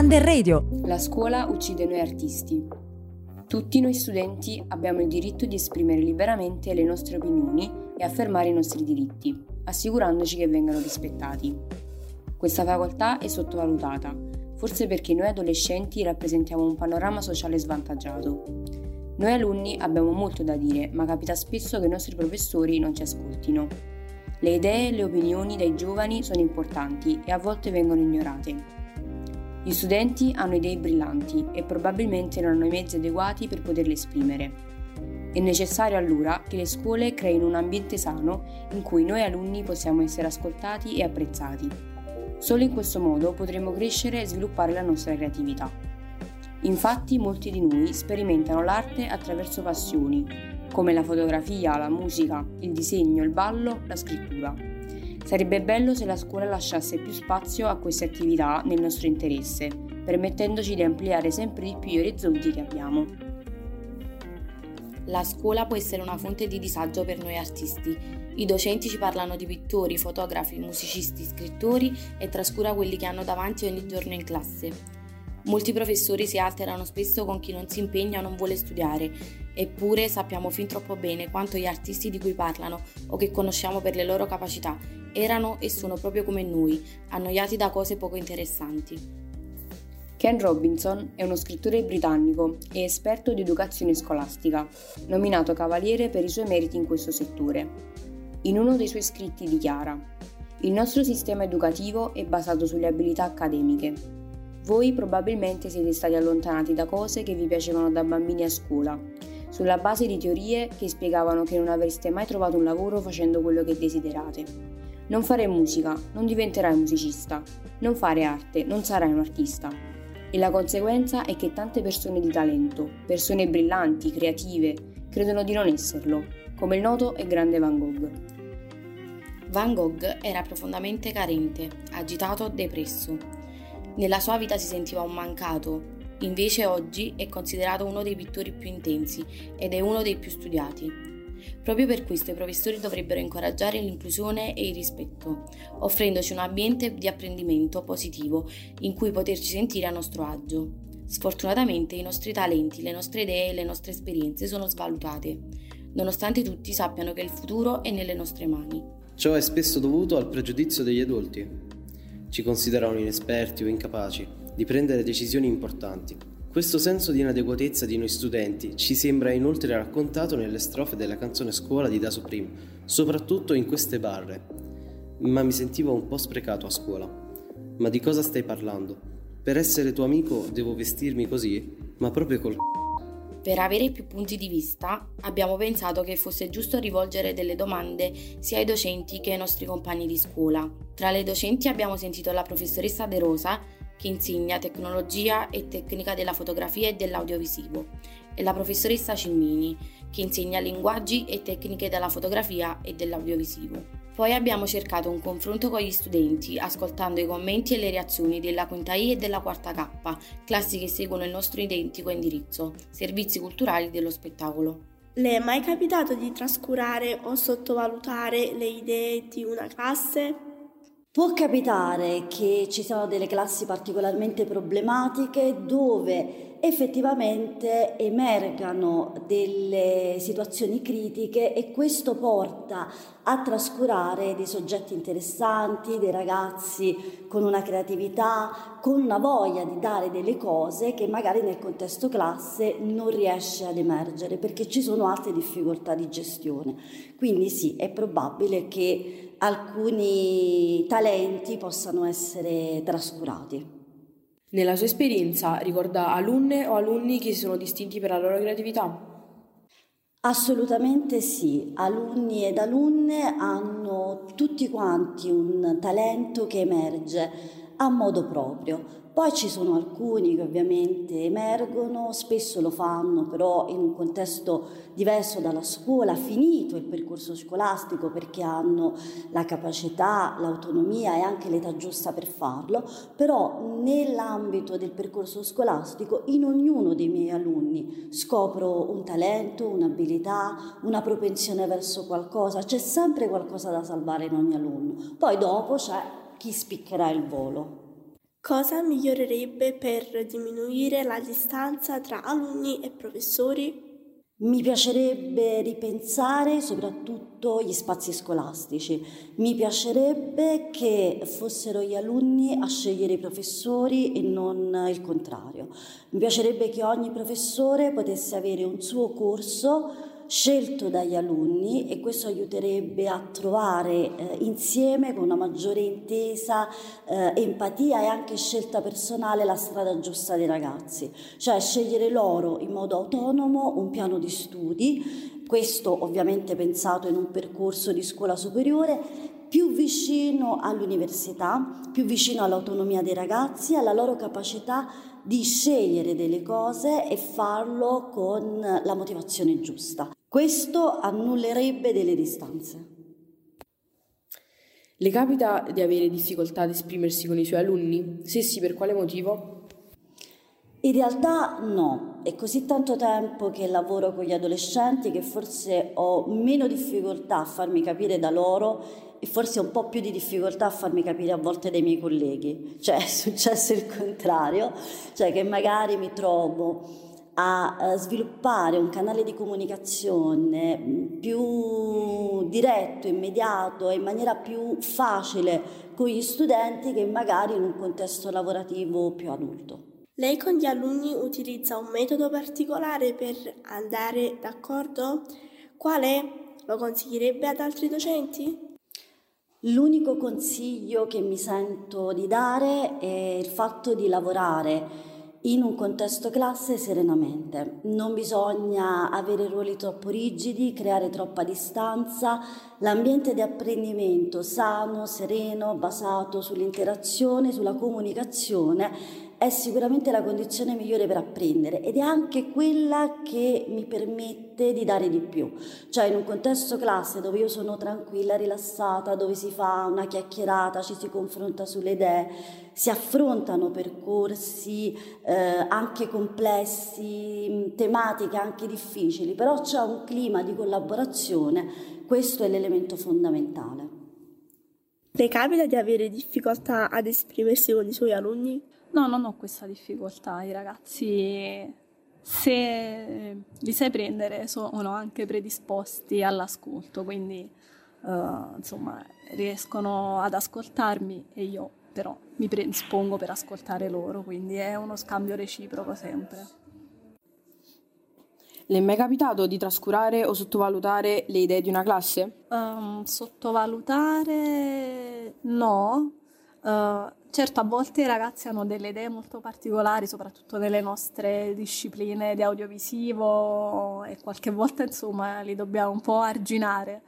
Under Radio. La scuola uccide noi artisti. Tutti noi studenti abbiamo il diritto di esprimere liberamente le nostre opinioni e affermare i nostri diritti, assicurandoci che vengano rispettati. Questa facoltà è sottovalutata, forse perché noi adolescenti rappresentiamo un panorama sociale svantaggiato. Noi alunni abbiamo molto da dire, ma capita spesso che i nostri professori non ci ascoltino. Le idee e le opinioni dei giovani sono importanti e a volte vengono ignorate. Gli studenti hanno idee brillanti e probabilmente non hanno i mezzi adeguati per poterle esprimere. È necessario allora che le scuole creino un ambiente sano in cui noi alunni possiamo essere ascoltati e apprezzati. Solo in questo modo potremo crescere e sviluppare la nostra creatività. Infatti molti di noi sperimentano l'arte attraverso passioni, come la fotografia, la musica, il disegno, il ballo, la scrittura. Sarebbe bello se la scuola lasciasse più spazio a queste attività nel nostro interesse, permettendoci di ampliare sempre di più gli orizzonti che abbiamo. La scuola può essere una fonte di disagio per noi artisti. I docenti ci parlano di pittori, fotografi, musicisti, scrittori e trascura quelli che hanno davanti ogni giorno in classe. Molti professori si alterano spesso con chi non si impegna o non vuole studiare, eppure sappiamo fin troppo bene quanto gli artisti di cui parlano o che conosciamo per le loro capacità erano e sono proprio come noi, annoiati da cose poco interessanti. Ken Robinson è uno scrittore britannico e esperto di educazione scolastica, nominato cavaliere per i suoi meriti in questo settore. In uno dei suoi scritti dichiara: Il nostro sistema educativo è basato sulle abilità accademiche, voi probabilmente siete stati allontanati da cose che vi piacevano da bambini a scuola, sulla base di teorie che spiegavano che non avreste mai trovato un lavoro facendo quello che desiderate. Non fare musica, non diventerai musicista. Non fare arte, non sarai un artista. E la conseguenza è che tante persone di talento, persone brillanti, creative, credono di non esserlo, come il noto e grande Van Gogh. Van Gogh era profondamente carente, agitato, depresso. Nella sua vita si sentiva un mancato, invece oggi è considerato uno dei pittori più intensi ed è uno dei più studiati. Proprio per questo i professori dovrebbero incoraggiare l'inclusione e il rispetto, offrendoci un ambiente di apprendimento positivo in cui poterci sentire a nostro agio. Sfortunatamente i nostri talenti, le nostre idee e le nostre esperienze sono svalutate, nonostante tutti sappiano che il futuro è nelle nostre mani. Ciò è spesso dovuto al pregiudizio degli adulti, ci considerano inesperti o incapaci di prendere decisioni importanti. Questo senso di inadeguatezza di noi studenti ci sembra inoltre raccontato nelle strofe della canzone Scuola di Da Supreme, soprattutto in queste barre. Ma mi sentivo un po' sprecato a scuola. Ma di cosa stai parlando? Per essere tuo amico devo vestirmi così? Ma proprio col c***o. Per avere più punti di vista, abbiamo pensato che fosse giusto rivolgere delle domande sia ai docenti che ai nostri compagni di scuola. Tra le docenti abbiamo sentito la professoressa De Rosa, che insegna tecnologia e tecnica della fotografia e dell'audiovisivo, e la professoressa Cimmini, che insegna linguaggi e tecniche della fotografia e dell'audiovisivo. Poi abbiamo cercato un confronto con gli studenti, ascoltando i commenti e le reazioni della quinta I e della quarta K, classi che seguono il nostro identico indirizzo, servizi culturali dello spettacolo. Le è mai capitato di trascurare o sottovalutare le idee di una classe? Può capitare che ci siano delle classi particolarmente problematiche dove effettivamente emergano delle situazioni critiche e questo porta a trascurare dei soggetti interessanti, dei ragazzi con una creatività, con una voglia di dare delle cose che magari nel contesto classe non riesce ad emergere perché ci sono altre difficoltà di gestione. Quindi sì, è probabile che alcuni talenti possano essere trascurati. Nella sua esperienza ricorda alunne o alunni che si sono distinti per la loro creatività? Assolutamente sì, alunni ed alunne hanno tutti quanti un talento che emerge a modo proprio. Poi ci sono alcuni che ovviamente emergono, spesso lo fanno però in un contesto diverso dalla scuola, finito il percorso scolastico perché hanno la capacità, l'autonomia e anche l'età giusta per farlo, però nell'ambito del percorso scolastico in ognuno dei miei alunni scopro un talento, un'abilità, una propensione verso qualcosa, c'è sempre qualcosa da salvare in ogni alunno. Poi dopo c'è chi spiccherà il volo. Cosa migliorerebbe per diminuire la distanza tra alunni e professori? Mi piacerebbe ripensare soprattutto gli spazi scolastici, mi piacerebbe che fossero gli alunni a scegliere i professori e non il contrario. Mi piacerebbe che ogni professore potesse avere un suo corso scelto dagli alunni e questo aiuterebbe a trovare eh, insieme con una maggiore intesa, eh, empatia e anche scelta personale la strada giusta dei ragazzi, cioè scegliere loro in modo autonomo un piano di studi, questo ovviamente pensato in un percorso di scuola superiore più vicino all'università, più vicino all'autonomia dei ragazzi, alla loro capacità di scegliere delle cose e farlo con la motivazione giusta. Questo annullerebbe delle distanze. Le capita di avere difficoltà ad esprimersi con i suoi alunni? Se sì, per quale motivo? In realtà no, è così tanto tempo che lavoro con gli adolescenti che forse ho meno difficoltà a farmi capire da loro e forse un po' più di difficoltà a farmi capire a volte dai miei colleghi. Cioè è successo il contrario, cioè che magari mi trovo a sviluppare un canale di comunicazione più diretto, immediato e in maniera più facile con gli studenti che magari in un contesto lavorativo più adulto. Lei con gli alunni utilizza un metodo particolare per andare d'accordo? Quale lo consiglierebbe ad altri docenti? L'unico consiglio che mi sento di dare è il fatto di lavorare in un contesto classe serenamente. Non bisogna avere ruoli troppo rigidi, creare troppa distanza. L'ambiente di apprendimento sano, sereno, basato sull'interazione, sulla comunicazione è sicuramente la condizione migliore per apprendere ed è anche quella che mi permette di dare di più. Cioè in un contesto classe dove io sono tranquilla, rilassata, dove si fa una chiacchierata, ci si confronta sulle idee, si affrontano percorsi eh, anche complessi, tematiche anche difficili, però c'è un clima di collaborazione, questo è l'elemento fondamentale. Le capita di avere difficoltà ad esprimersi con i suoi alunni? No, non ho questa difficoltà. I ragazzi, se li sai prendere, sono anche predisposti all'ascolto, quindi uh, insomma riescono ad ascoltarmi e io però mi predispongo per ascoltare loro, quindi è uno scambio reciproco sempre. Le è mai capitato di trascurare o sottovalutare le idee di una classe? Um, sottovalutare no, uh, Certo, a volte i ragazzi hanno delle idee molto particolari, soprattutto nelle nostre discipline di audiovisivo e qualche volta insomma li dobbiamo un po' arginare,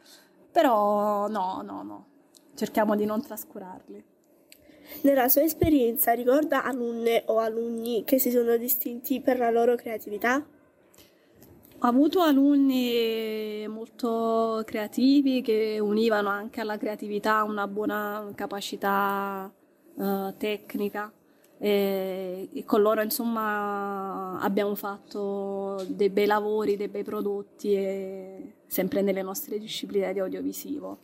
però no, no, no, cerchiamo di non trascurarli. Nella sua esperienza ricorda alunne o alunni che si sono distinti per la loro creatività? Ho avuto alunni molto creativi che univano anche alla creatività una buona capacità uh, tecnica e, e, con loro insomma abbiamo fatto dei bei lavori, dei bei prodotti e, sempre nelle nostre discipline di audiovisivo.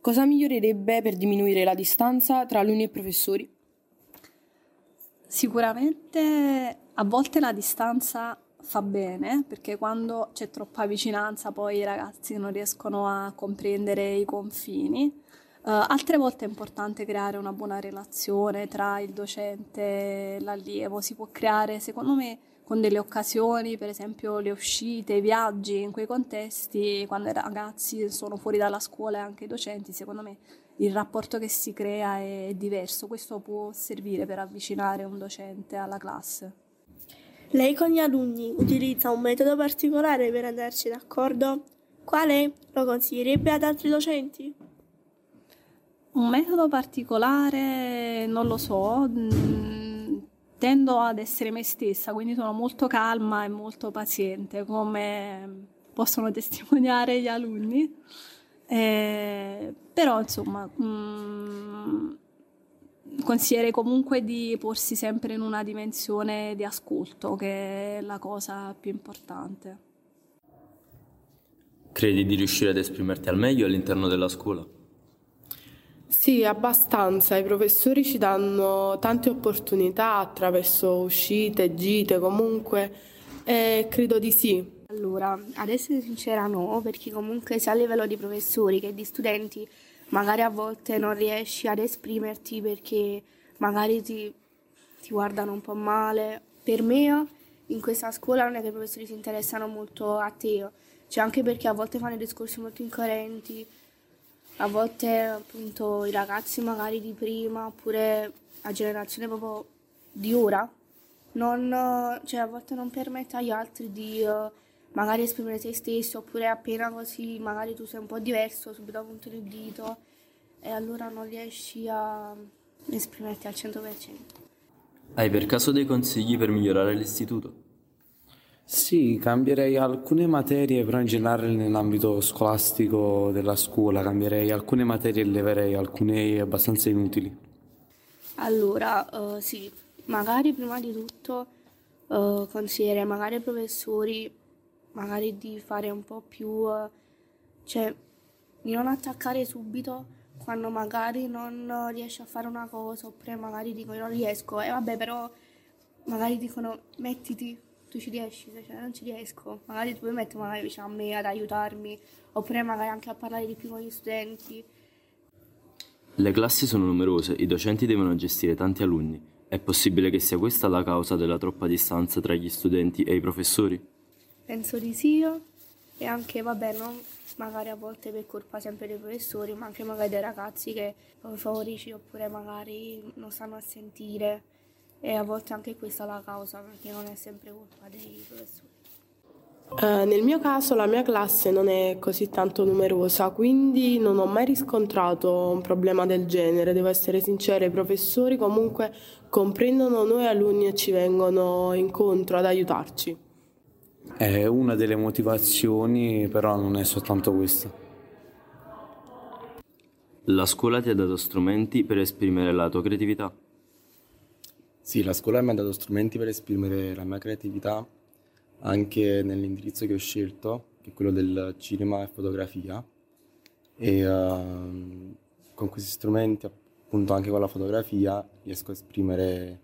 Cosa migliorerebbe per diminuire la distanza tra alunni e professori? Sicuramente a volte la distanza fa bene perché quando c'è troppa vicinanza poi i ragazzi non riescono a comprendere i confini Uh, altre volte è importante creare una buona relazione tra il docente e l'allievo, si può creare secondo me con delle occasioni, per esempio le uscite, i viaggi, in quei contesti, quando i ragazzi sono fuori dalla scuola e anche i docenti, secondo me il rapporto che si crea è diverso, questo può servire per avvicinare un docente alla classe. Lei con gli alunni utilizza un metodo particolare per andarci d'accordo? Quale? Lo consiglierebbe ad altri docenti? Un metodo particolare non lo so, mm, tendo ad essere me stessa, quindi sono molto calma e molto paziente, come possono testimoniare gli alunni. Eh, però insomma, mh, mm, consiglierei comunque di porsi sempre in una dimensione di ascolto, che è la cosa più importante. Credi di riuscire ad esprimerti al meglio all'interno della scuola? Sì, abbastanza. I professori ci danno tante opportunità attraverso uscite, gite, comunque, e credo di sì. Allora, ad essere sincera no, perché comunque sia a livello di professori che di studenti magari a volte non riesci ad esprimerti perché magari ti, ti guardano un po' male. Per me in questa scuola non è che i professori si interessano molto a te, cioè anche perché a volte fanno discorsi molto incoerenti, a volte appunto i ragazzi magari di prima oppure la generazione proprio di ora non, cioè a volte non permette agli altri di uh, magari esprimere se stessi oppure appena così magari tu sei un po' diverso subito punto il dito e allora non riesci a esprimerti al 100%. Hai per caso dei consigli per migliorare l'istituto? Sì, cambierei alcune materie, però in generale nell'ambito scolastico della scuola, cambierei alcune materie e leverei alcune abbastanza inutili. Allora, uh, sì, magari prima di tutto uh, consiglierei magari ai professori magari di fare un po' più, uh, cioè di non attaccare subito quando magari non riesci a fare una cosa oppure magari dicono non riesco e vabbè però magari dicono mettiti tu ci riesci, cioè, non ci riesco, magari tu puoi mettere magari vicino a me ad aiutarmi, oppure magari anche a parlare di più con gli studenti. Le classi sono numerose, i docenti devono gestire tanti alunni. È possibile che sia questa la causa della troppa distanza tra gli studenti e i professori? Penso di sì, e anche, vabbè, non magari a volte per colpa sempre dei professori, ma anche magari dei ragazzi che favorici oppure magari non stanno a sentire e a volte anche questa è la causa perché non è sempre colpa dei professori. Uh, nel mio caso la mia classe non è così tanto numerosa, quindi non ho mai riscontrato un problema del genere, devo essere sincera, i professori comunque comprendono noi alunni e ci vengono incontro ad aiutarci. È una delle motivazioni, però non è soltanto questa. La scuola ti ha dato strumenti per esprimere la tua creatività? Sì, la scuola mi ha dato strumenti per esprimere la mia creatività anche nell'indirizzo che ho scelto, che è quello del cinema e fotografia. E uh, con questi strumenti, appunto anche con la fotografia, riesco a esprimere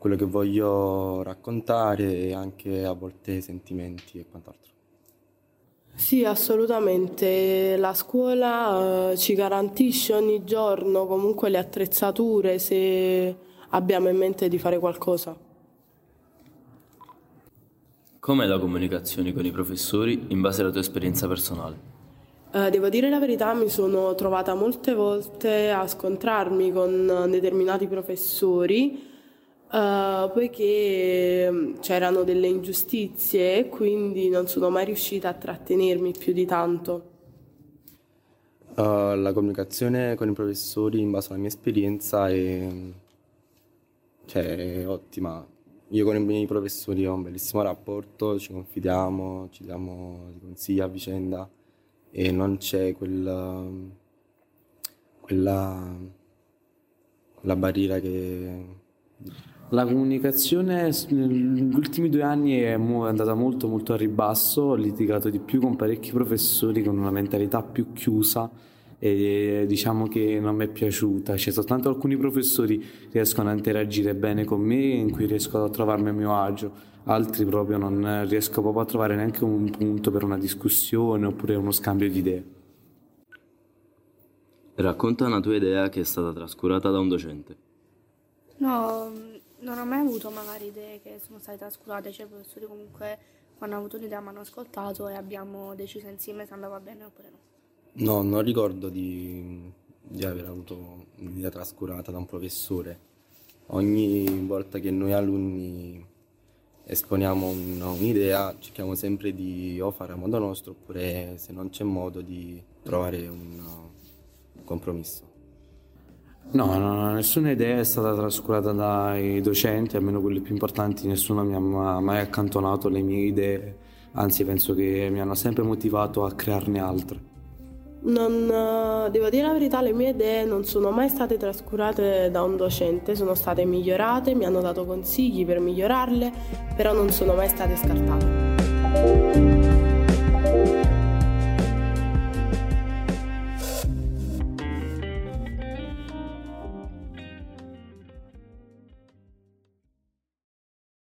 quello che voglio raccontare e anche a volte sentimenti e quant'altro. Sì, assolutamente. La scuola uh, ci garantisce ogni giorno comunque le attrezzature se abbiamo in mente di fare qualcosa. Com'è la comunicazione con i professori in base alla tua esperienza personale? Uh, devo dire la verità, mi sono trovata molte volte a scontrarmi con determinati professori uh, poiché mm, c'erano delle ingiustizie quindi non sono mai riuscita a trattenermi più di tanto. Uh, la comunicazione con i professori in base alla mia esperienza è cioè, è ottima. Io con i miei professori ho un bellissimo rapporto, ci confidiamo, ci diamo consigli a vicenda e non c'è quella, quella, quella barriera che... La comunicazione negli ultimi due anni è andata molto molto a ribasso, ho litigato di più con parecchi professori con una mentalità più chiusa e diciamo che non mi è piaciuta. C'è soltanto alcuni professori che riescono a interagire bene con me, in cui riesco a trovarmi a mio agio, altri proprio non riesco proprio a trovare neanche un punto per una discussione oppure uno scambio di idee. Racconta una tua idea che è stata trascurata da un docente. No, non ho mai avuto magari idee che sono state trascurate, cioè i professori comunque quando hanno avuto un'idea mi hanno ascoltato e abbiamo deciso insieme se andava bene oppure no. No, non ricordo di, di aver avuto un'idea trascurata da un professore. Ogni volta che noi alunni esponiamo un, un'idea cerchiamo sempre di o fare a modo nostro oppure se non c'è modo di trovare un, un compromesso. No, no, nessuna idea è stata trascurata dai docenti, almeno quelle più importanti, nessuno mi ha mai accantonato le mie idee, anzi penso che mi hanno sempre motivato a crearne altre. Non, eh, devo dire la verità, le mie idee non sono mai state trascurate da un docente, sono state migliorate, mi hanno dato consigli per migliorarle, però non sono mai state scartate.